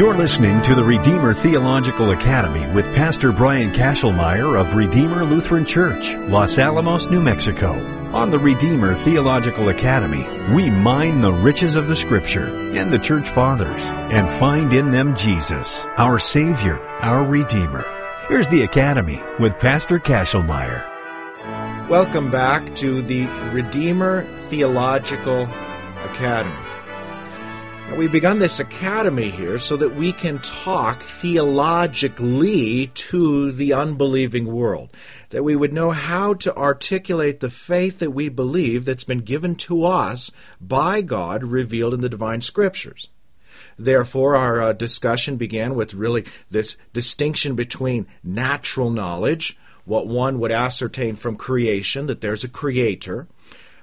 You're listening to the Redeemer Theological Academy with Pastor Brian Kashelmeyer of Redeemer Lutheran Church, Los Alamos, New Mexico. On the Redeemer Theological Academy, we mine the riches of the Scripture and the Church Fathers and find in them Jesus, our Savior, our Redeemer. Here's the Academy with Pastor Kashelmeyer. Welcome back to the Redeemer Theological Academy. We've begun this academy here so that we can talk theologically to the unbelieving world, that we would know how to articulate the faith that we believe that's been given to us by God revealed in the divine scriptures. Therefore, our uh, discussion began with really this distinction between natural knowledge, what one would ascertain from creation, that there's a creator,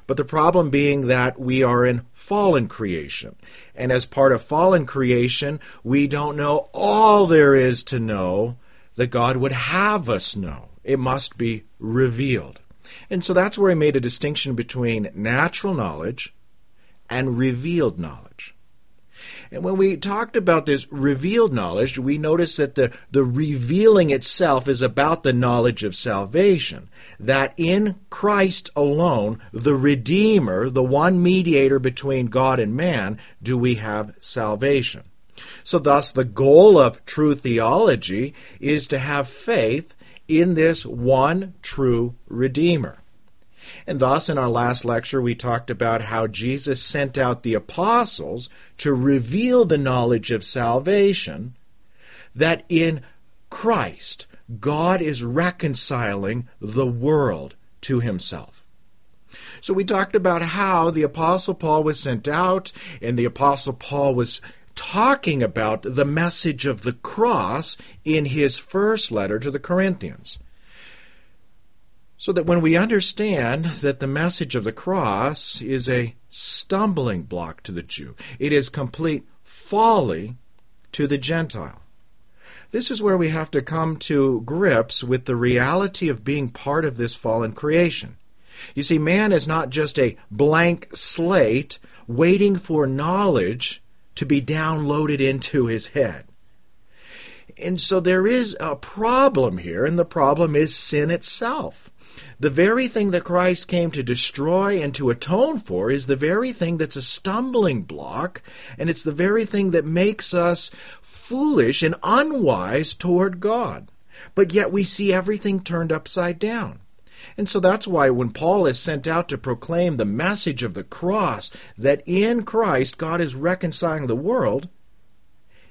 but the problem being that we are in fallen creation. And as part of fallen creation, we don't know all there is to know that God would have us know. It must be revealed. And so that's where he made a distinction between natural knowledge and revealed knowledge. And when we talked about this revealed knowledge, we noticed that the, the revealing itself is about the knowledge of salvation. That in Christ alone, the Redeemer, the one mediator between God and man, do we have salvation. So, thus, the goal of true theology is to have faith in this one true Redeemer. And thus, in our last lecture, we talked about how Jesus sent out the apostles to reveal the knowledge of salvation, that in Christ, God is reconciling the world to himself. So we talked about how the Apostle Paul was sent out, and the Apostle Paul was talking about the message of the cross in his first letter to the Corinthians. So that when we understand that the message of the cross is a stumbling block to the Jew, it is complete folly to the Gentile. This is where we have to come to grips with the reality of being part of this fallen creation. You see, man is not just a blank slate waiting for knowledge to be downloaded into his head. And so there is a problem here, and the problem is sin itself. The very thing that Christ came to destroy and to atone for is the very thing that's a stumbling block, and it's the very thing that makes us foolish and unwise toward God. But yet we see everything turned upside down. And so that's why when Paul is sent out to proclaim the message of the cross, that in Christ God is reconciling the world,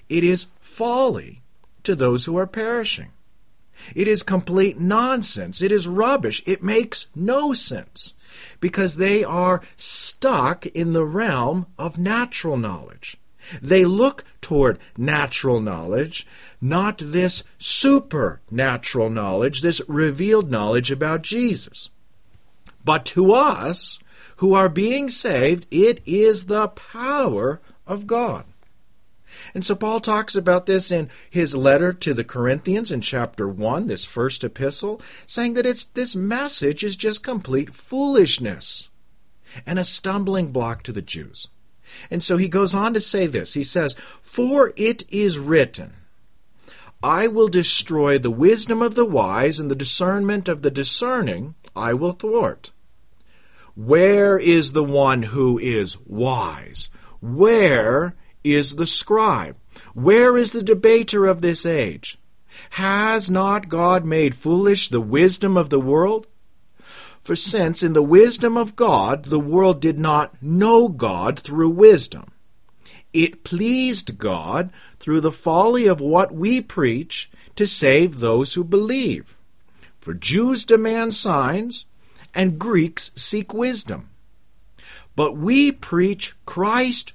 it is folly to those who are perishing. It is complete nonsense. It is rubbish. It makes no sense because they are stuck in the realm of natural knowledge. They look toward natural knowledge, not this supernatural knowledge, this revealed knowledge about Jesus. But to us who are being saved, it is the power of God. And so Paul talks about this in his letter to the Corinthians in chapter 1, this first epistle, saying that it's this message is just complete foolishness and a stumbling block to the Jews. And so he goes on to say this. He says, "For it is written, I will destroy the wisdom of the wise and the discernment of the discerning I will thwart." Where is the one who is wise? Where is the scribe? Where is the debater of this age? Has not God made foolish the wisdom of the world? For since in the wisdom of God the world did not know God through wisdom, it pleased God through the folly of what we preach to save those who believe. For Jews demand signs, and Greeks seek wisdom. But we preach Christ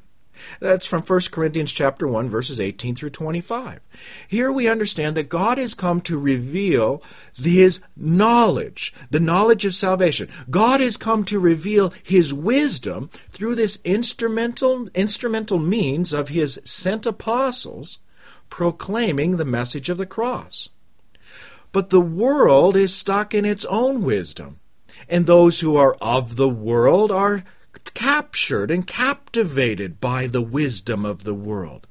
That's from 1 Corinthians chapter 1 verses 18 through 25. Here we understand that God has come to reveal his knowledge, the knowledge of salvation. God has come to reveal his wisdom through this instrumental instrumental means of his sent apostles proclaiming the message of the cross. But the world is stuck in its own wisdom, and those who are of the world are captured and captivated by the wisdom of the world.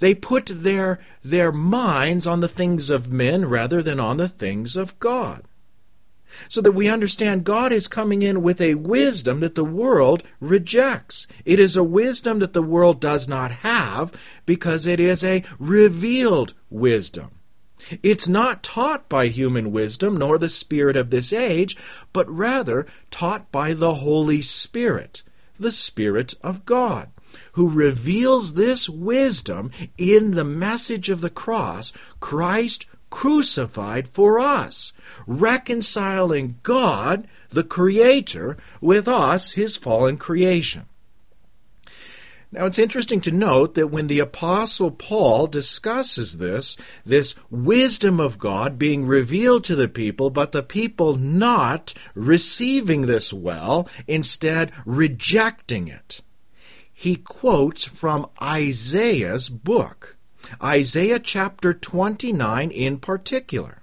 They put their, their minds on the things of men rather than on the things of God. So that we understand God is coming in with a wisdom that the world rejects. It is a wisdom that the world does not have because it is a revealed wisdom. It's not taught by human wisdom nor the spirit of this age, but rather taught by the Holy Spirit, the Spirit of God, who reveals this wisdom in the message of the cross, Christ crucified for us, reconciling God, the Creator, with us, His fallen creation. Now, it's interesting to note that when the Apostle Paul discusses this, this wisdom of God being revealed to the people, but the people not receiving this well, instead rejecting it, he quotes from Isaiah's book, Isaiah chapter 29 in particular.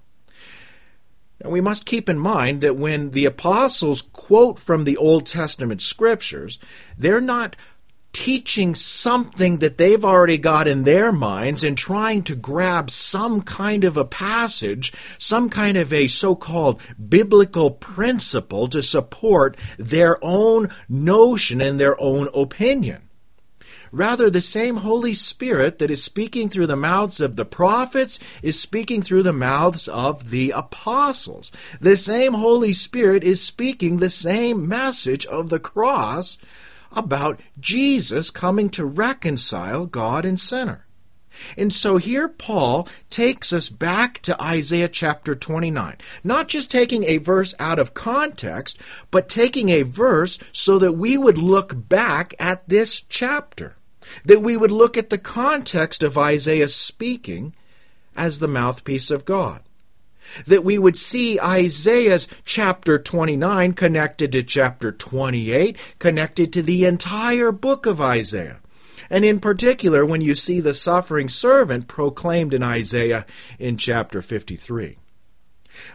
Now, we must keep in mind that when the apostles quote from the Old Testament scriptures, they're not teaching something that they've already got in their minds and trying to grab some kind of a passage, some kind of a so called biblical principle to support their own notion and their own opinion. Rather, the same Holy Spirit that is speaking through the mouths of the prophets is speaking through the mouths of the apostles. The same Holy Spirit is speaking the same message of the cross about Jesus coming to reconcile God and sinner. And so here Paul takes us back to Isaiah chapter 29. Not just taking a verse out of context, but taking a verse so that we would look back at this chapter. That we would look at the context of Isaiah speaking as the mouthpiece of God that we would see Isaiah's chapter 29 connected to chapter 28, connected to the entire book of Isaiah. And in particular, when you see the suffering servant proclaimed in Isaiah in chapter 53.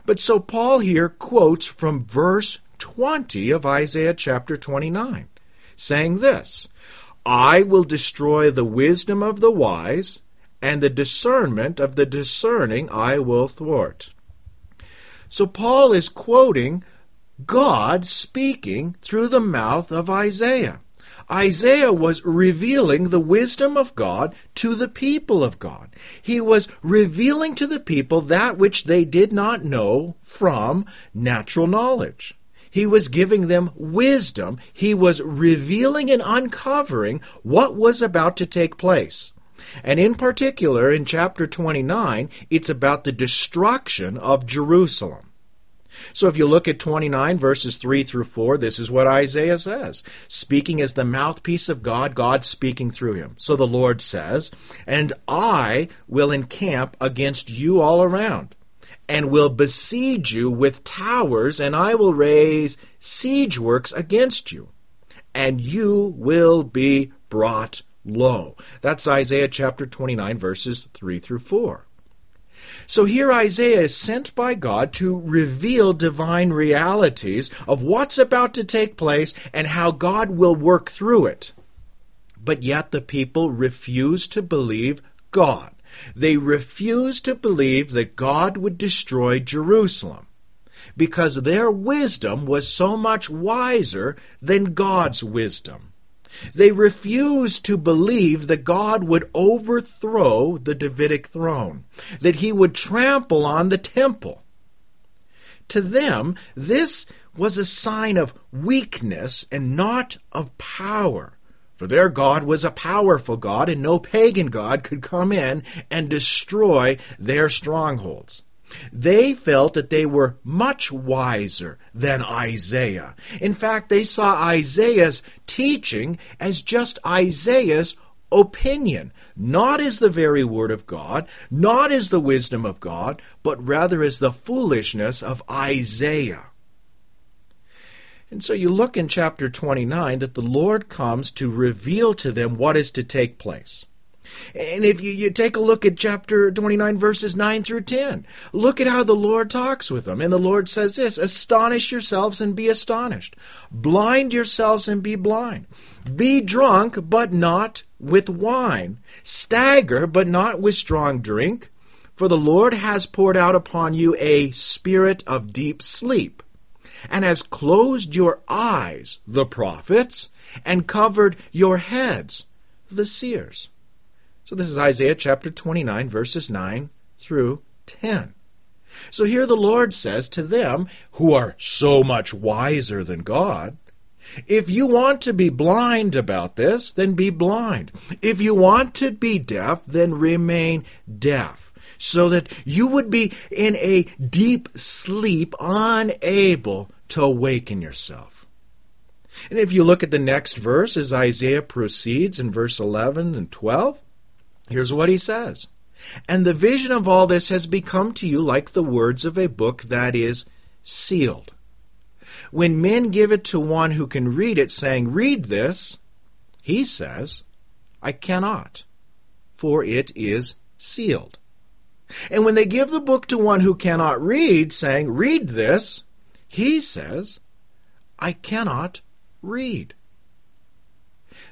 But so Paul here quotes from verse 20 of Isaiah chapter 29, saying this I will destroy the wisdom of the wise, and the discernment of the discerning I will thwart. So Paul is quoting God speaking through the mouth of Isaiah. Isaiah was revealing the wisdom of God to the people of God. He was revealing to the people that which they did not know from natural knowledge. He was giving them wisdom. He was revealing and uncovering what was about to take place. And in particular, in chapter 29, it's about the destruction of Jerusalem. So if you look at 29 verses 3 through 4, this is what Isaiah says. Speaking as the mouthpiece of God, God speaking through him. So the Lord says, And I will encamp against you all around, and will besiege you with towers, and I will raise siege works against you, and you will be brought low. That's Isaiah chapter 29, verses 3 through 4. So here Isaiah is sent by God to reveal divine realities of what's about to take place and how God will work through it. But yet the people refuse to believe God. They refuse to believe that God would destroy Jerusalem because their wisdom was so much wiser than God's wisdom. They refused to believe that God would overthrow the Davidic throne, that he would trample on the temple. To them, this was a sign of weakness and not of power. For their God was a powerful God, and no pagan God could come in and destroy their strongholds. They felt that they were much wiser than Isaiah. In fact, they saw Isaiah's teaching as just Isaiah's opinion, not as the very word of God, not as the wisdom of God, but rather as the foolishness of Isaiah. And so you look in chapter 29 that the Lord comes to reveal to them what is to take place. And if you, you take a look at chapter 29, verses 9 through 10, look at how the Lord talks with them. And the Lord says this Astonish yourselves and be astonished. Blind yourselves and be blind. Be drunk, but not with wine. Stagger, but not with strong drink. For the Lord has poured out upon you a spirit of deep sleep, and has closed your eyes, the prophets, and covered your heads, the seers. So this is Isaiah chapter 29, verses 9 through 10. So here the Lord says to them, who are so much wiser than God, if you want to be blind about this, then be blind. If you want to be deaf, then remain deaf. So that you would be in a deep sleep, unable to awaken yourself. And if you look at the next verse, as Isaiah proceeds in verse 11 and 12, Here's what he says And the vision of all this has become to you like the words of a book that is sealed. When men give it to one who can read it, saying, Read this, he says, I cannot, for it is sealed. And when they give the book to one who cannot read, saying, Read this, he says, I cannot read.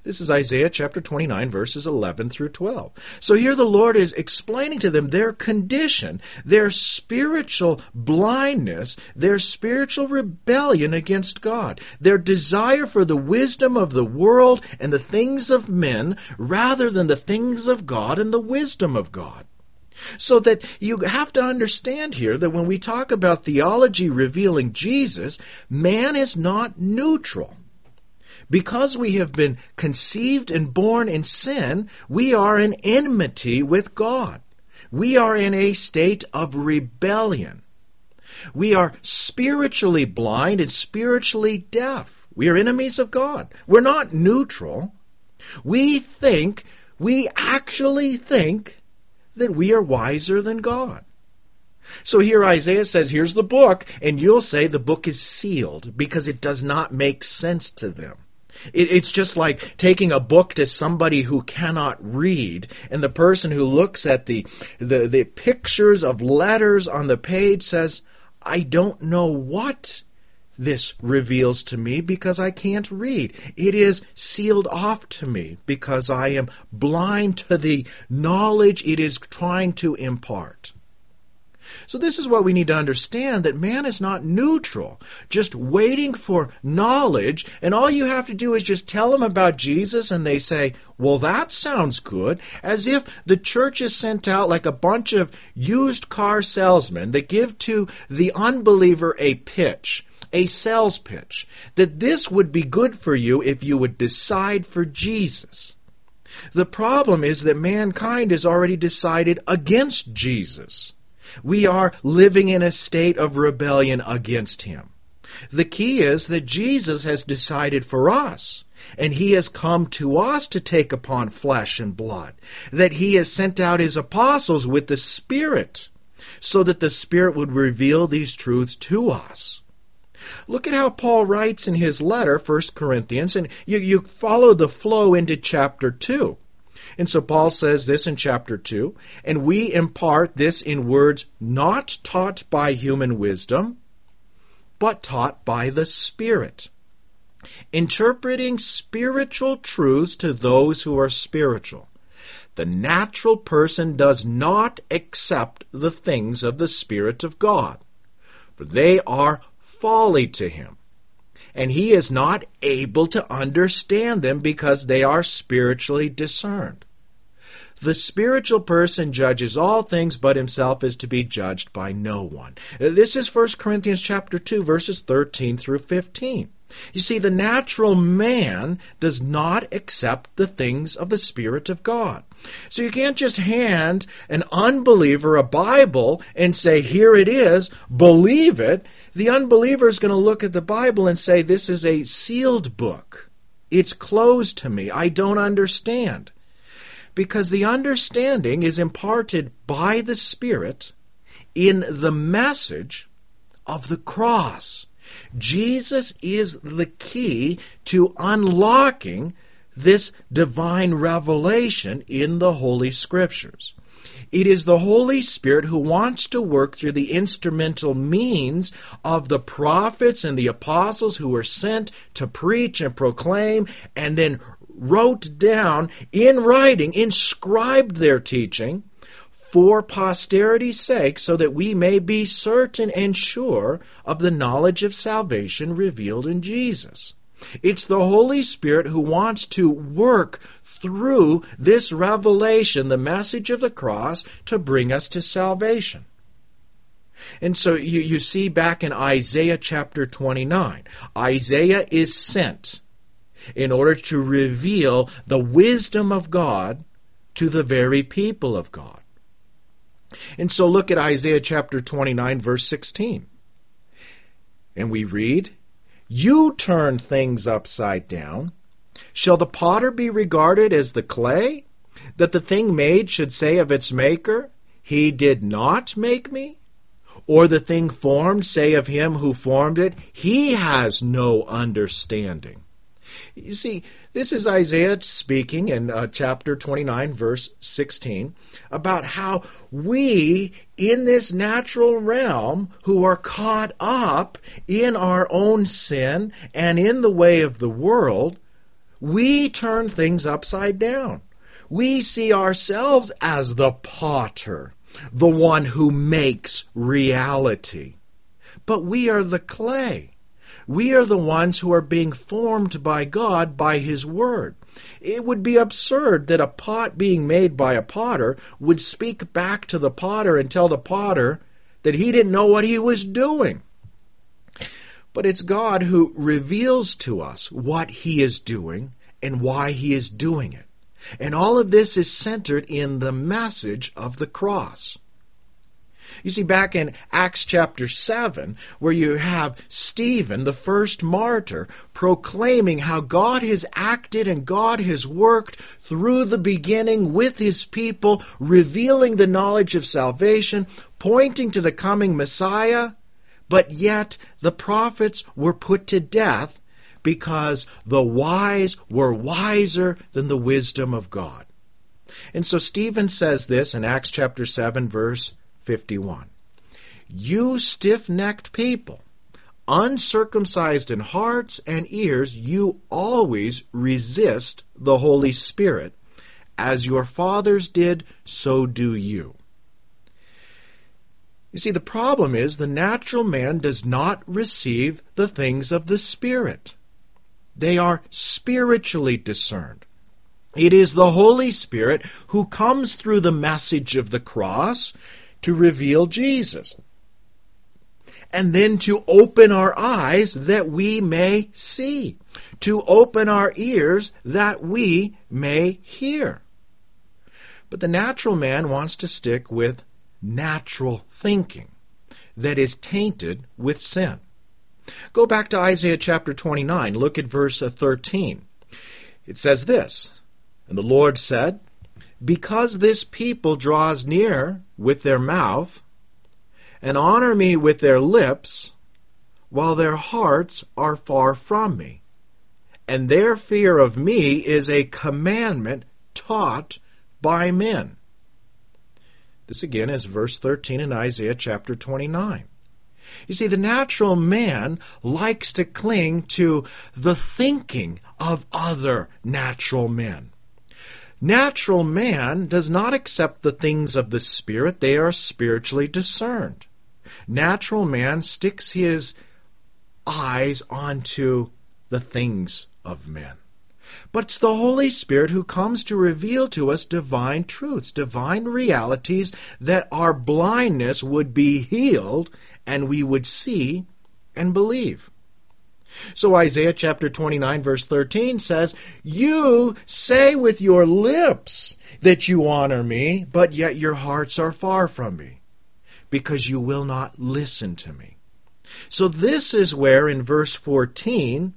This is Isaiah chapter 29, verses 11 through 12. So here the Lord is explaining to them their condition, their spiritual blindness, their spiritual rebellion against God, their desire for the wisdom of the world and the things of men rather than the things of God and the wisdom of God. So that you have to understand here that when we talk about theology revealing Jesus, man is not neutral. Because we have been conceived and born in sin, we are in enmity with God. We are in a state of rebellion. We are spiritually blind and spiritually deaf. We are enemies of God. We're not neutral. We think, we actually think that we are wiser than God. So here Isaiah says, here's the book, and you'll say the book is sealed because it does not make sense to them. It, it's just like taking a book to somebody who cannot read, and the person who looks at the, the, the pictures of letters on the page says, I don't know what this reveals to me because I can't read. It is sealed off to me because I am blind to the knowledge it is trying to impart. So, this is what we need to understand that man is not neutral, just waiting for knowledge, and all you have to do is just tell them about Jesus, and they say, Well, that sounds good, as if the church is sent out like a bunch of used car salesmen that give to the unbeliever a pitch a sales pitch that this would be good for you if you would decide for Jesus. The problem is that mankind has already decided against Jesus. We are living in a state of rebellion against Him. The key is that Jesus has decided for us, and He has come to us to take upon flesh and blood, that He has sent out His apostles with the Spirit, so that the Spirit would reveal these truths to us. Look at how Paul writes in his letter, 1 Corinthians, and you, you follow the flow into chapter 2. And so Paul says this in chapter 2 and we impart this in words not taught by human wisdom, but taught by the Spirit, interpreting spiritual truths to those who are spiritual. The natural person does not accept the things of the Spirit of God, for they are folly to him and he is not able to understand them because they are spiritually discerned. The spiritual person judges all things, but himself is to be judged by no one. This is 1 Corinthians chapter 2 verses 13 through 15. You see, the natural man does not accept the things of the Spirit of God. So you can't just hand an unbeliever a Bible and say, here it is, believe it. The unbeliever is going to look at the Bible and say, this is a sealed book. It's closed to me. I don't understand. Because the understanding is imparted by the Spirit in the message of the cross. Jesus is the key to unlocking this divine revelation in the Holy Scriptures. It is the Holy Spirit who wants to work through the instrumental means of the prophets and the apostles who were sent to preach and proclaim and then wrote down in writing, inscribed their teaching for posterity's sake, so that we may be certain and sure of the knowledge of salvation revealed in Jesus. It's the Holy Spirit who wants to work through this revelation, the message of the cross, to bring us to salvation. And so you, you see back in Isaiah chapter 29, Isaiah is sent in order to reveal the wisdom of God to the very people of God. And so look at Isaiah chapter 29, verse 16. And we read, You turn things upside down. Shall the potter be regarded as the clay, that the thing made should say of its maker, He did not make me? Or the thing formed say of him who formed it, He has no understanding. You see, this is Isaiah speaking in uh, chapter 29, verse 16, about how we, in this natural realm, who are caught up in our own sin and in the way of the world, we turn things upside down. We see ourselves as the potter, the one who makes reality. But we are the clay. We are the ones who are being formed by God by His Word. It would be absurd that a pot being made by a potter would speak back to the potter and tell the potter that he didn't know what he was doing. But it's God who reveals to us what he is doing and why he is doing it. And all of this is centered in the message of the cross. You see, back in Acts chapter 7, where you have Stephen, the first martyr, proclaiming how God has acted and God has worked through the beginning with his people, revealing the knowledge of salvation, pointing to the coming Messiah, but yet the prophets were put to death because the wise were wiser than the wisdom of God. And so Stephen says this in Acts chapter 7, verse 51. You stiff necked people, uncircumcised in hearts and ears, you always resist the Holy Spirit. As your fathers did, so do you. You see, the problem is the natural man does not receive the things of the Spirit. They are spiritually discerned. It is the Holy Spirit who comes through the message of the cross to reveal Jesus. And then to open our eyes that we may see, to open our ears that we may hear. But the natural man wants to stick with natural thinking that is tainted with sin. Go back to Isaiah chapter 29. Look at verse 13. It says this And the Lord said, because this people draws near with their mouth and honor me with their lips, while their hearts are far from me. And their fear of me is a commandment taught by men. This again is verse 13 in Isaiah chapter 29. You see, the natural man likes to cling to the thinking of other natural men. Natural man does not accept the things of the Spirit, they are spiritually discerned. Natural man sticks his eyes onto the things of men. But it's the Holy Spirit who comes to reveal to us divine truths, divine realities that our blindness would be healed and we would see and believe. So Isaiah chapter 29 verse 13 says, You say with your lips that you honor me, but yet your hearts are far from me, because you will not listen to me. So this is where in verse 14,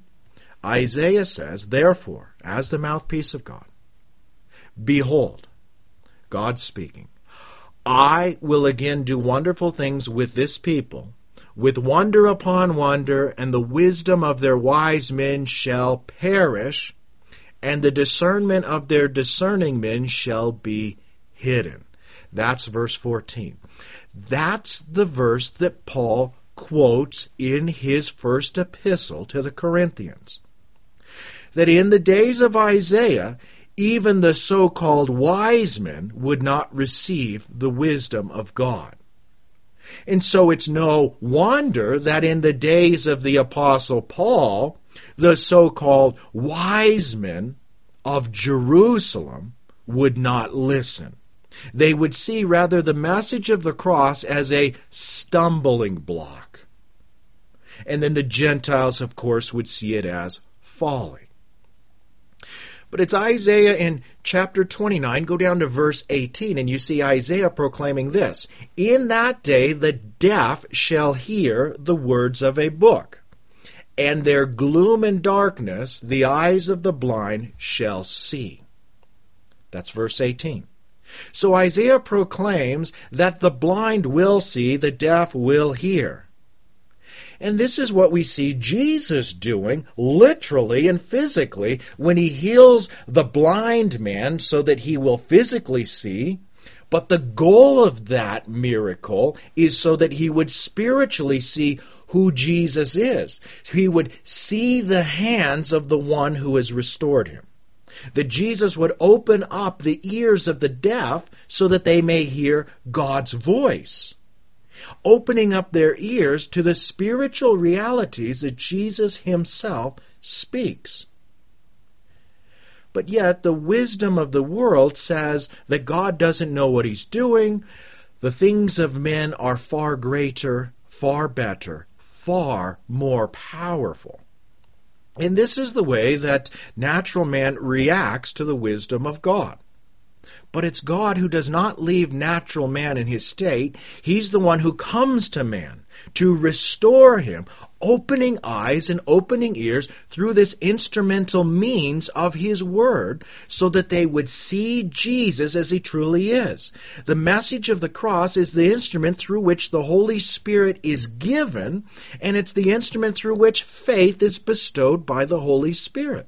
Isaiah says, Therefore, as the mouthpiece of God, behold, God speaking, I will again do wonderful things with this people with wonder upon wonder, and the wisdom of their wise men shall perish, and the discernment of their discerning men shall be hidden. That's verse 14. That's the verse that Paul quotes in his first epistle to the Corinthians. That in the days of Isaiah, even the so called wise men would not receive the wisdom of God. And so it's no wonder that in the days of the Apostle Paul, the so called wise men of Jerusalem would not listen. They would see rather the message of the cross as a stumbling block. And then the Gentiles, of course, would see it as folly. But it's Isaiah in chapter 29. Go down to verse 18, and you see Isaiah proclaiming this In that day the deaf shall hear the words of a book, and their gloom and darkness the eyes of the blind shall see. That's verse 18. So Isaiah proclaims that the blind will see, the deaf will hear. And this is what we see Jesus doing literally and physically when he heals the blind man so that he will physically see. But the goal of that miracle is so that he would spiritually see who Jesus is. He would see the hands of the one who has restored him. That Jesus would open up the ears of the deaf so that they may hear God's voice opening up their ears to the spiritual realities that Jesus himself speaks. But yet, the wisdom of the world says that God doesn't know what he's doing. The things of men are far greater, far better, far more powerful. And this is the way that natural man reacts to the wisdom of God. But it's God who does not leave natural man in his state. He's the one who comes to man to restore him, opening eyes and opening ears through this instrumental means of his word so that they would see Jesus as he truly is. The message of the cross is the instrument through which the Holy Spirit is given, and it's the instrument through which faith is bestowed by the Holy Spirit.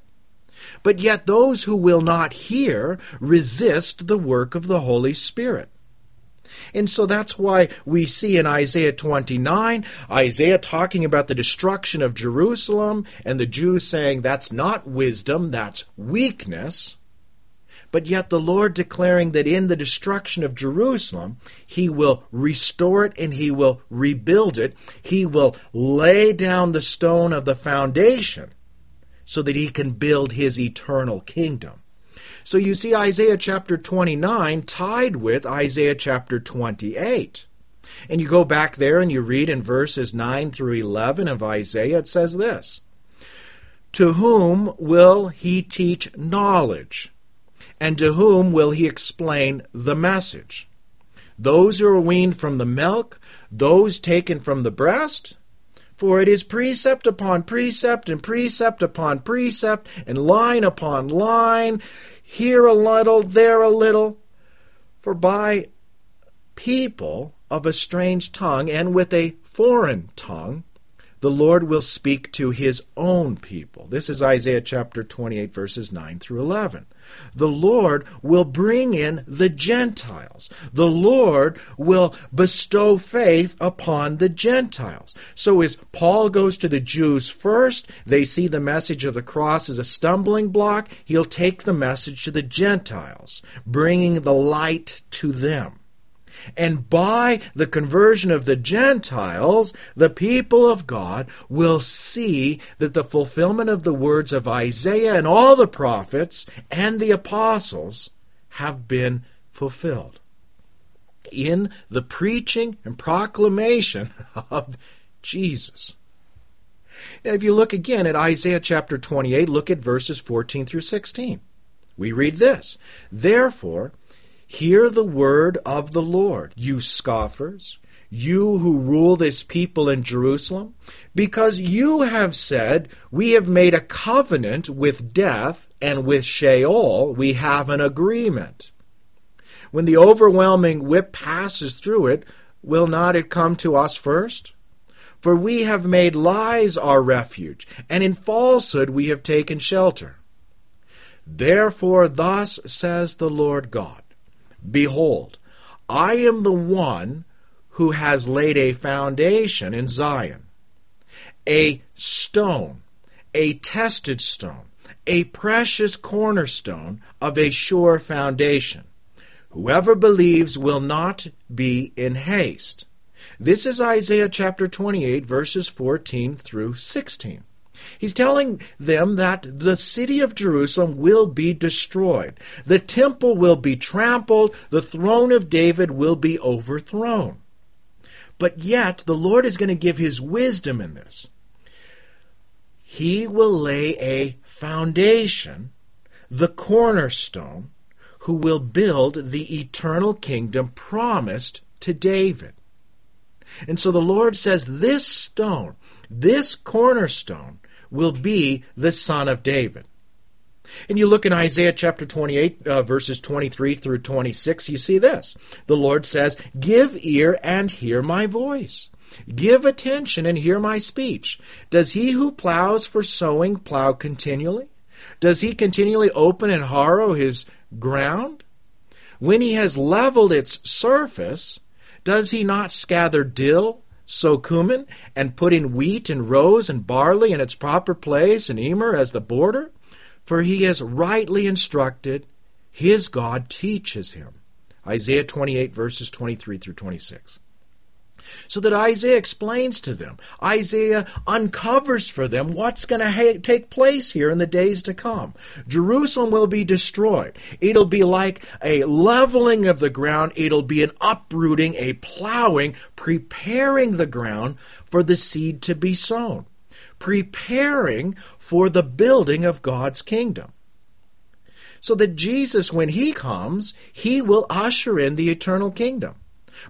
But yet those who will not hear resist the work of the Holy Spirit. And so that's why we see in Isaiah 29, Isaiah talking about the destruction of Jerusalem, and the Jews saying that's not wisdom, that's weakness. But yet the Lord declaring that in the destruction of Jerusalem, He will restore it and He will rebuild it. He will lay down the stone of the foundation so that he can build his eternal kingdom. So you see Isaiah chapter 29 tied with Isaiah chapter 28. And you go back there and you read in verses 9 through 11 of Isaiah, it says this To whom will he teach knowledge? And to whom will he explain the message? Those who are weaned from the milk, those taken from the breast? For it is precept upon precept and precept upon precept and line upon line, here a little, there a little. For by people of a strange tongue and with a foreign tongue, the Lord will speak to his own people. This is Isaiah chapter 28, verses 9 through 11. The Lord will bring in the Gentiles. The Lord will bestow faith upon the Gentiles. So as Paul goes to the Jews first, they see the message of the cross as a stumbling block. He'll take the message to the Gentiles, bringing the light to them. And by the conversion of the Gentiles, the people of God will see that the fulfillment of the words of Isaiah and all the prophets and the apostles have been fulfilled. In the preaching and proclamation of Jesus. Now, if you look again at Isaiah chapter 28, look at verses 14 through 16. We read this Therefore, hear the word of the Lord, you scoffers, you who rule this people in Jerusalem, because you have said, We have made a covenant with death, and with Sheol we have an agreement. When the overwhelming whip passes through it, will not it come to us first? For we have made lies our refuge, and in falsehood we have taken shelter. Therefore, thus says the Lord God Behold, I am the one who has laid a foundation in Zion, a stone, a tested stone, a precious cornerstone of a sure foundation. Whoever believes will not be in haste. This is Isaiah chapter 28, verses 14 through 16. He's telling them that the city of Jerusalem will be destroyed. The temple will be trampled. The throne of David will be overthrown. But yet, the Lord is going to give his wisdom in this. He will lay a foundation, the cornerstone, who will build the eternal kingdom promised to David. And so the Lord says, This stone, this cornerstone, will be the Son of David. And you look in Isaiah chapter 28, uh, verses 23 through 26, you see this. The Lord says, Give ear and hear my voice. Give attention and hear my speech. Does he who plows for sowing plow continually? Does he continually open and harrow his ground? When he has leveled its surface, does he not scatter dill, sow cumin, and put in wheat and rows and barley in its proper place, and emmer as the border? For he is rightly instructed, his God teaches him. Isaiah 28, verses 23 through 26 so that Isaiah explains to them. Isaiah uncovers for them what's going to ha- take place here in the days to come. Jerusalem will be destroyed. It'll be like a leveling of the ground, it'll be an uprooting, a plowing, preparing the ground for the seed to be sown, preparing for the building of God's kingdom so that Jesus, when he comes, he will usher in the eternal kingdom.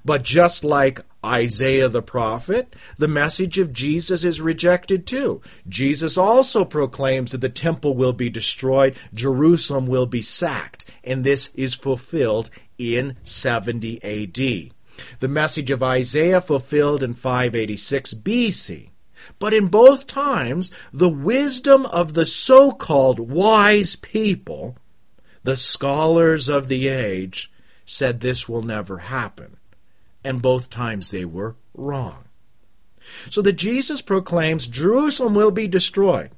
But just like Isaiah the prophet, the message of Jesus is rejected too. Jesus also proclaims that the temple will be destroyed, Jerusalem will be sacked, and this is fulfilled in 70 AD. The message of Isaiah fulfilled in 586 BC. But in both times, the wisdom of the so called wise people, the scholars of the age, said this will never happen and both times they were wrong. So that Jesus proclaims Jerusalem will be destroyed.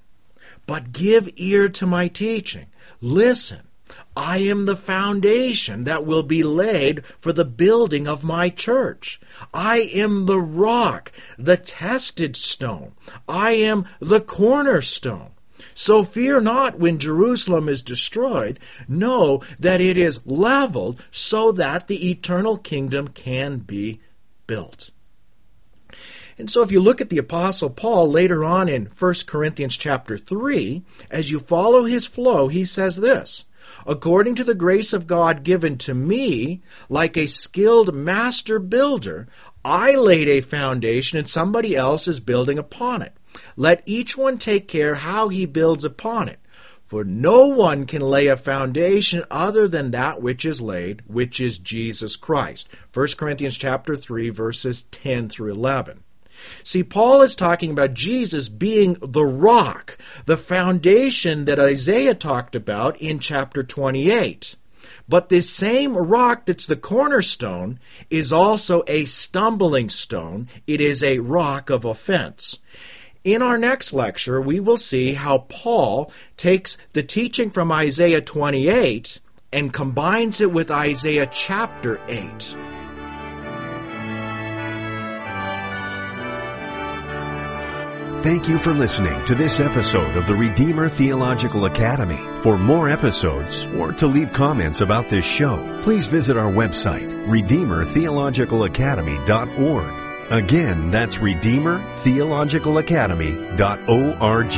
But give ear to my teaching. Listen. I am the foundation that will be laid for the building of my church. I am the rock, the tested stone. I am the cornerstone. So fear not when Jerusalem is destroyed. Know that it is leveled so that the eternal kingdom can be built. And so if you look at the apostle Paul later on in 1 Corinthians chapter 3, as you follow his flow, he says this, according to the grace of God given to me, like a skilled master builder, I laid a foundation and somebody else is building upon it. Let each one take care how he builds upon it. For no one can lay a foundation other than that which is laid, which is Jesus Christ. 1 Corinthians chapter 3 verses 10 through 11. See, Paul is talking about Jesus being the rock, the foundation that Isaiah talked about in chapter 28. But this same rock that's the cornerstone is also a stumbling stone. It is a rock of offense. In our next lecture, we will see how Paul takes the teaching from Isaiah 28 and combines it with Isaiah chapter 8. Thank you for listening to this episode of the Redeemer Theological Academy. For more episodes or to leave comments about this show, please visit our website, redeemertheologicalacademy.org Again, that's RedeemerTheologicalAcademy.org.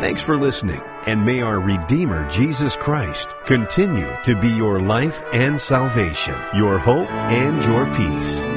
Thanks for listening, and may our Redeemer Jesus Christ continue to be your life and salvation, your hope and your peace.